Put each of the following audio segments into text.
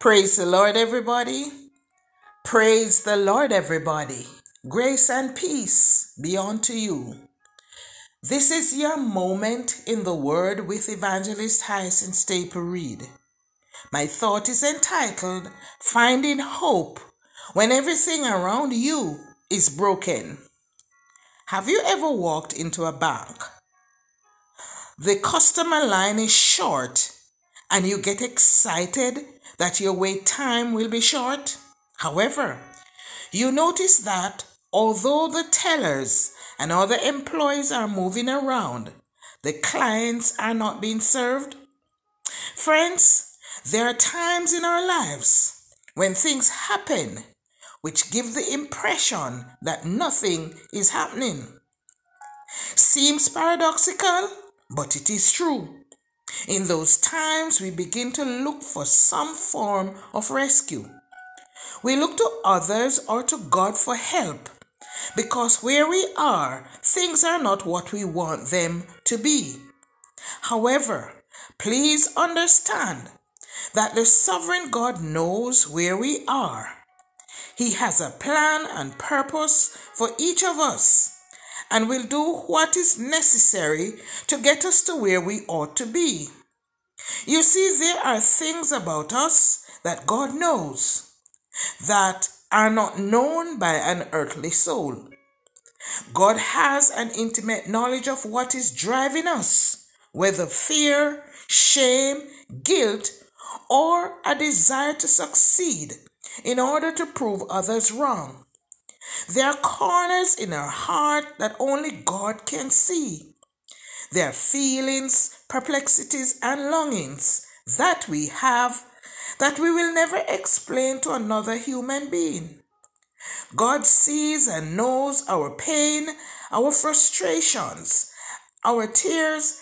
Praise the Lord, everybody. Praise the Lord, everybody. Grace and peace be unto you. This is your moment in the Word with Evangelist Hyacinth Staple Reed. My thought is entitled Finding Hope When Everything Around You is Broken. Have you ever walked into a bank? The customer line is short and you get excited that your wait time will be short. However, you notice that although the tellers and other employees are moving around, the clients are not being served. Friends, there are times in our lives when things happen which give the impression that nothing is happening. Seems paradoxical, but it is true. In those times, we begin to look for some form of rescue. We look to others or to God for help because where we are, things are not what we want them to be. However, please understand that the sovereign God knows where we are. He has a plan and purpose for each of us and will do what is necessary to get us to where we ought to be. You see, there are things about us that God knows that are not known by an earthly soul. God has an intimate knowledge of what is driving us, whether fear, shame, guilt, or a desire to succeed in order to prove others wrong. There are corners in our heart that only God can see. There are feelings, perplexities, and longings that we have that we will never explain to another human being. God sees and knows our pain, our frustrations, our tears,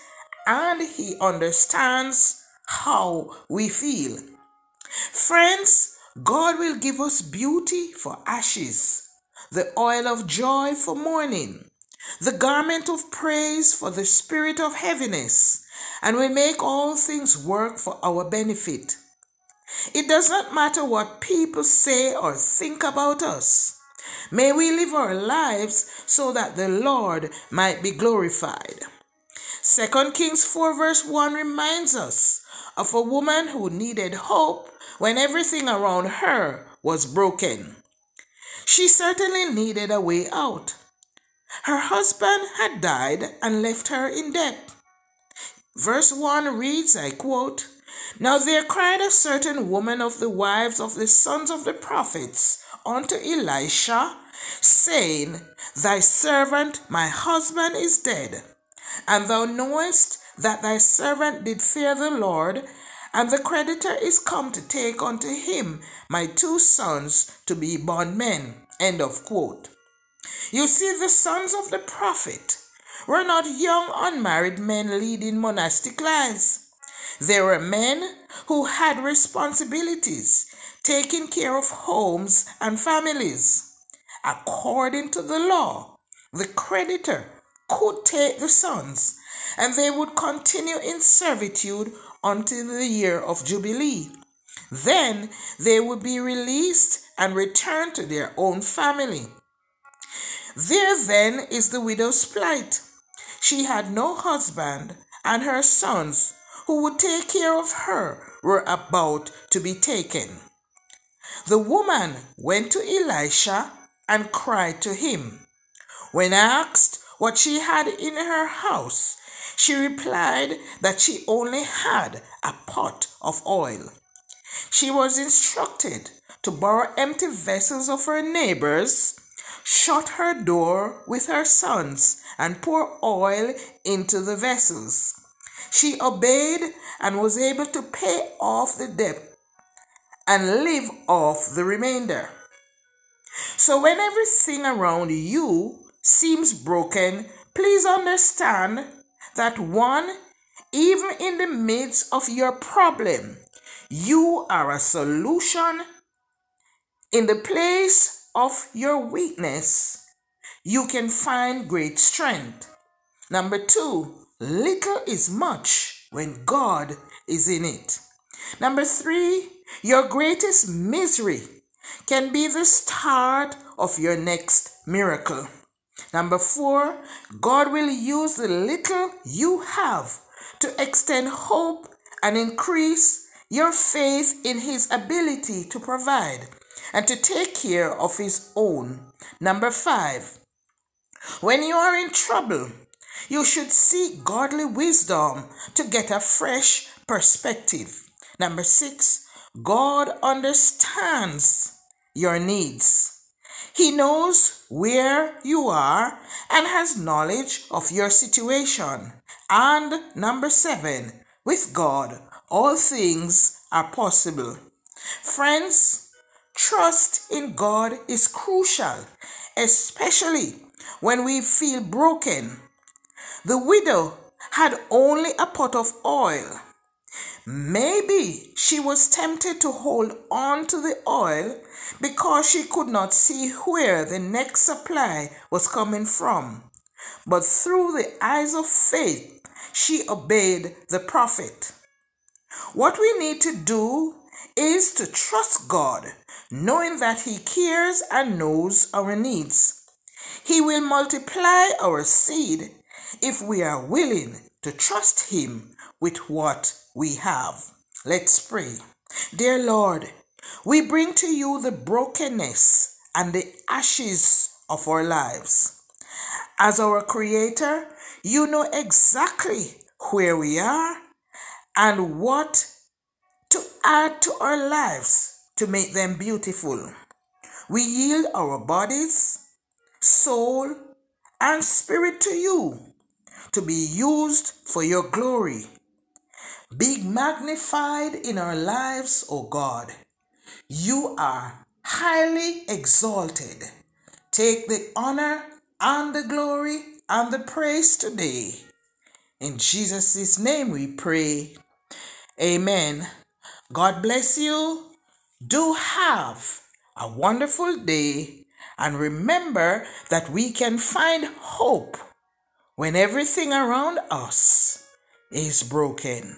and He understands how we feel. Friends, God will give us beauty for ashes the oil of joy for mourning, the garment of praise for the spirit of heaviness, and we make all things work for our benefit. It does not matter what people say or think about us. May we live our lives so that the Lord might be glorified. 2 Kings 4 verse 1 reminds us of a woman who needed hope when everything around her was broken. She certainly needed a way out. Her husband had died and left her in debt. Verse 1 reads, I quote, Now there cried a certain woman of the wives of the sons of the prophets unto Elisha, saying, Thy servant, my husband, is dead, and thou knowest that thy servant did fear the Lord, and the creditor is come to take unto him my two sons to be bondmen. End of quote. You see, the sons of the prophet were not young unmarried men leading monastic lives. They were men who had responsibilities, taking care of homes and families. According to the law, the creditor could take the sons and they would continue in servitude until the year of Jubilee. Then they would be released and return to their own family. There then is the widow's plight. She had no husband, and her sons, who would take care of her, were about to be taken. The woman went to Elisha and cried to him. When asked what she had in her house, she replied that she only had a pot of oil. She was instructed to borrow empty vessels of her neighbors, shut her door with her sons, and pour oil into the vessels. She obeyed and was able to pay off the debt and live off the remainder. So, when everything around you seems broken, please understand that one, even in the midst of your problem, you are a solution. In the place of your weakness, you can find great strength. Number two, little is much when God is in it. Number three, Your greatest misery can be the start of your next miracle. Number four, God will use the little you have to extend hope and increase your faith in His ability to provide and to take care of His own. Number five, when you are in trouble, you should seek godly wisdom to get a fresh perspective. Number six, God understands your needs. He knows where you are and has knowledge of your situation. And number seven, with God, all things are possible. Friends, trust in God is crucial, especially when we feel broken. The widow had only a pot of oil Maybe she was tempted to hold on to the oil because she could not see where the next supply was coming from. But through the eyes of faith, she obeyed the prophet. What we need to do is to trust God, knowing that He cares and knows our needs. He will multiply our seed if we are willing to trust Him with what we have. Let's pray. Dear Lord, we bring to you the brokenness and the ashes of our lives. As our Creator, you know exactly where we are and what to add to our lives to make them beautiful. We yield our bodies, soul, and spirit to you to be used for your glory be magnified in our lives, O God. You are highly exalted. Take the honor and the glory and the praise today. In Jesus' name we pray. Amen. God bless you. Do have a wonderful day and remember that we can find hope when everything around us is broken.